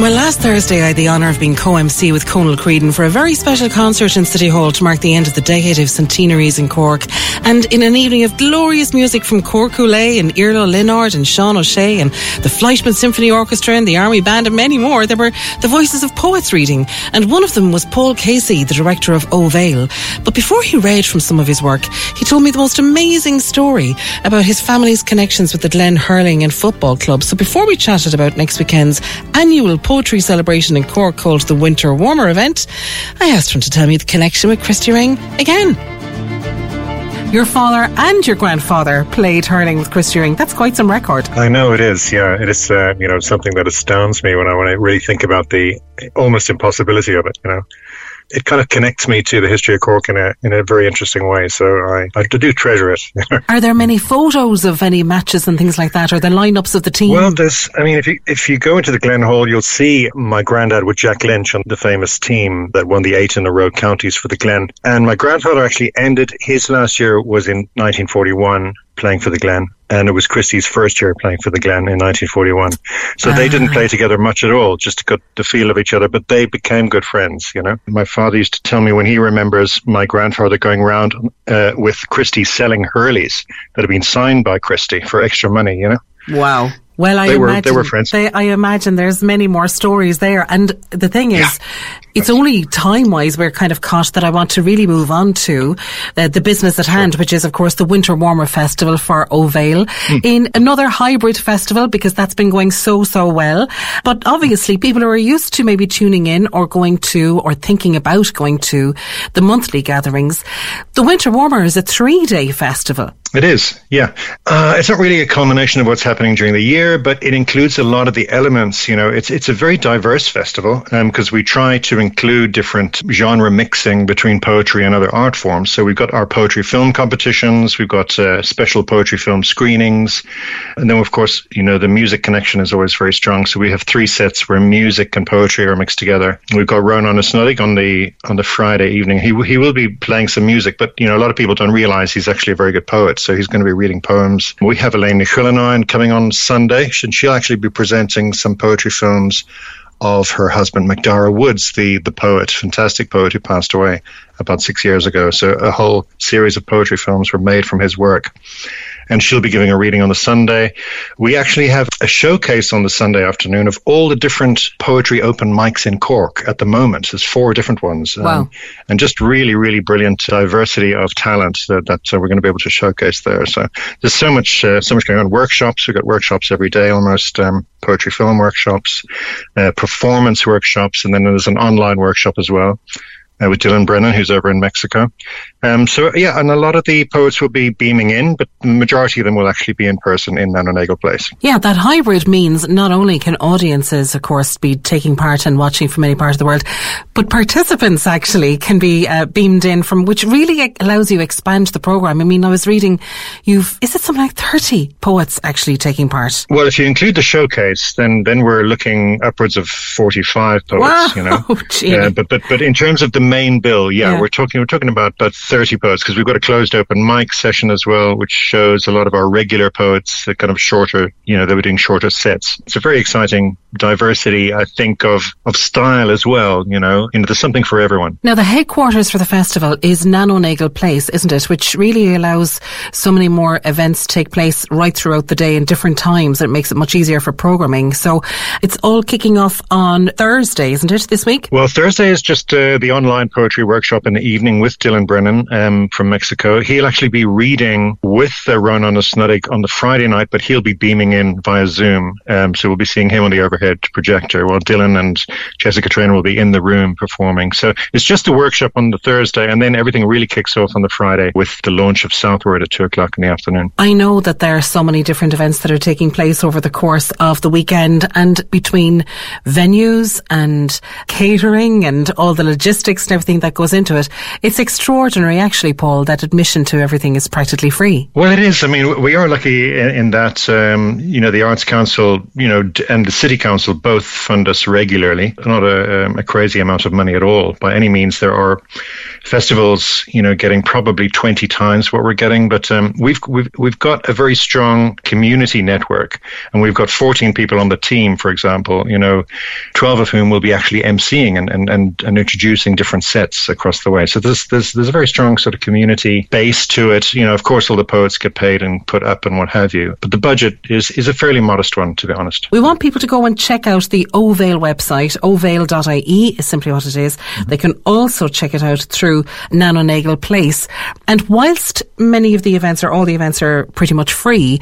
Well, last Thursday I had the honour of being co-MC with Conal Creedon for a very special concert in City Hall to mark the end of the decade of centenaries in Cork. And in an evening of glorious music from Cork Coulee and Iarla Ó Lionáird and Sean O'Shea and the Fleischmann Symphony Orchestra and the Army Band and many more, there were the voices of poets reading. And one of them was Paul Casey, the director of Ó Bhéal. But before he read from some of his work, he told me the most amazing story about his family's connections with the Glen Hurling and Football Club. So before we chatted about next weekend's annual poetry celebration in Cork called the Winter Warmer event, I asked him to tell me the connection with Christy Ring again. Your father and your grandfather played hurling with Christy Ring. That's quite some record. I know it is. Yeah, it is. Uh, you know, something that astounds me when I when I really think about the almost impossibility of it. You know, it kind of connects me to the history of Cork in a in a very interesting way. So I, I do treasure it. Are there many photos of any matches and things like that? Or the lineups of the team? Well, there's. I mean, if you if you go into the Glen Hall, you'll see my granddad with Jack Lynch on the famous team that won the eight in a row counties for the Glen. And my grandfather actually ended his last year was in 1941 playing for the Glen, and it was Christy's first year playing for the Glen in 1941. So they didn't play together much at all, just to get the feel of each other, but they became good friends, you know. My father used to tell me when he remembers my grandfather going around uh, with Christy selling Hurleys that had been signed by Christy for extra money, you know. Wow. Well, I They were- imagine they were friends. they- I imagine there's many more stories there. And the thing is, it's only time wise we're kind of caught that I want to really move on to uh, the business at hand, which is, of course, the Winter Warmer Festival for Ó Bhéal Hmm. in another hybrid festival because that's been going so, so well. But obviously, people who are used to maybe tuning in or going to or thinking about going to the monthly gatherings, the Winter Warmer is a three day festival. It is, yeah. Uh, it's not really a culmination of what's happening during the year, but it includes a lot of the elements. You know, it's it's a very diverse festival because we try to include different genre mixing between poetry and other art forms. So we've got our poetry film competitions, we've got uh, special poetry film screenings, and then of course, you know, the music connection is always very strong. So we have three sets where music and poetry are mixed together. We've got Ronan Ó Snodaigh on the on the Friday evening. He he will be playing some music, but you know, a lot of people don't realize he's actually a very good poet. So he's going to be reading poems. We have Eiléan Ní Chuilleanáin coming on Sunday, and she'll actually be presenting some poetry films of her husband Macdara Woods, the the poet, fantastic poet who passed away about six years ago. So a whole series of poetry films were made from his work. And she'll be giving a reading on the Sunday. We actually have a showcase on the Sunday afternoon of all the different poetry open mics in Cork at the moment. There's four different ones. um, and just really, really brilliant diversity of talent that, that uh, we're going to be able to showcase there. So there's so much, uh, so much going on. Workshops, we've got workshops every day, almost um, poetry film workshops, uh, performance workshops, and then there's an online workshop as well. Uh, with Dylan Brennan, who's over in Mexico. Um, so yeah, and a lot of the poets will be beaming in, but the majority of them will actually be in person in Nano Nagle Place. Yeah, that hybrid means not only can audiences, of course, be taking part and watching from any part of the world, but participants actually can be uh, beamed in from, which really allows you to expand the program. I mean, I was reading, you've, is it something like 30 poets actually taking part? Well, if you include the showcase, then then we're looking upwards of forty-five poets. Wow, You know, gee. Uh, but but but in terms of the main bill, yeah, Yeah. we're talking we're talking about about thirty poets because we've got a closed open mic session as well, which shows a lot of our regular poets, the kind of shorter, you know, they were doing shorter sets. It's a very exciting diversity, I think, of, of style as well. You know, you know, there's something for everyone. Now, the headquarters for the festival is Nano Nagle Place, isn't it? Which really allows so many more events to take place right throughout the day in different times. It makes it much easier for programming. So it's all kicking off on Thursday, isn't it, this week? Well, Thursday is just uh, the online poetry workshop in the evening with Dylan Brennan um, from Mexico. He'll actually be reading with uh, Ronan Ó Snodaigh on the Friday night, but he'll be beaming in via Zoom. Um, so we'll be seeing him on the overhead projector while Dylan and Jessica Traynor will be in the room performing. So it's just a workshop on the Thursday, and then everything really kicks off on the Friday with the launch of Southword at two o'clock in the afternoon. I know that there are so many different events that are taking place over the course of the weekend, and between venues and catering and all the logistics and everything that goes into it, it's extraordinary, actually, Paul, that admission to everything is practically free. Well, it is. I mean, we are lucky in, in that, um, you know, the Arts Council, you know, and the City Council both fund us regularly. Not a, um, a crazy amount of money at all by any means. There are festivals, you know, getting probably 20 times what we're getting, but um, we've, we've, we've got a very strong community network and we've got 14 people on the team, for example, you know, 12 of whom will be actually emceeing and, and, and, and introducing different sets across the way. So there's, there's, there's a very strong sort of community base to it. You know, of course, all the poets get paid and put up and what have you, but the budget is, is a fairly modest one, to be honest. We want people to go and check out the Ó Bhéal website. Obheal.ie is simply what it is. They can also check it out through Nano Nagle Place. And whilst many of the events or all the events are pretty much free,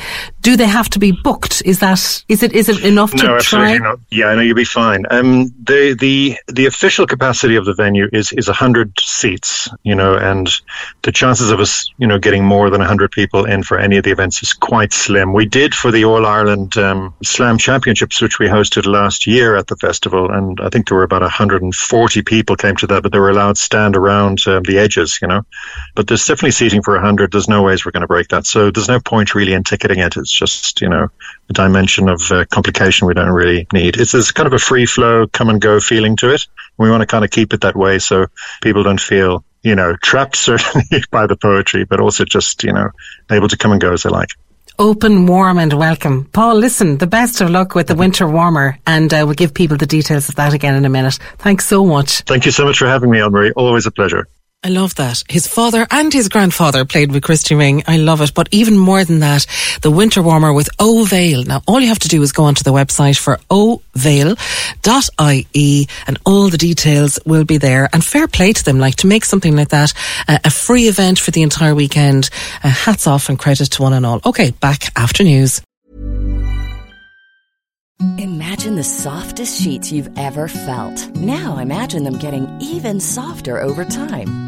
do they have to be booked? Is that is it is it enough no, to absolutely try? Not. Yeah, I know you'll be fine. Um, the the the official capacity of the venue is is hundred seats. You know, and the chances of us, you know, getting more than hundred people in for any of the events is quite slim. We did for the All Ireland um, Slam Championships, which we hosted last year at the festival, and I think there were about 140 people came to that, but they were allowed to stand around um, the edges, you know. But there's definitely seating for 100. There's no ways we're going to break that. So there's no point really in ticketing it. It's just, you know, a dimension of uh, complication we don't really need. It's, it's kind of a free flow, come and go feeling to it. We want to kind of keep it that way so people don't feel, you know, trapped certainly by the poetry, but also just, you know, able to come and go as they like open, warm, and welcome. Paul, listen, the best of luck with the winter warmer, and uh, we'll give people the details of that again in a minute. Thanks so much. Thank you so much for having me, Elmarie. Always a pleasure. I love that. His father and his grandfather played with Christy Ring. I love it. But even more than that, the winter warmer with Ó Bhéal. Now, all you have to do is go onto the website for obheal.ie and all the details will be there. And fair play to them, like to make something like that uh, a free event for the entire weekend. Uh, hats off and credit to one and all. Okay, back after news. Imagine the softest sheets you've ever felt. Now imagine them getting even softer over time.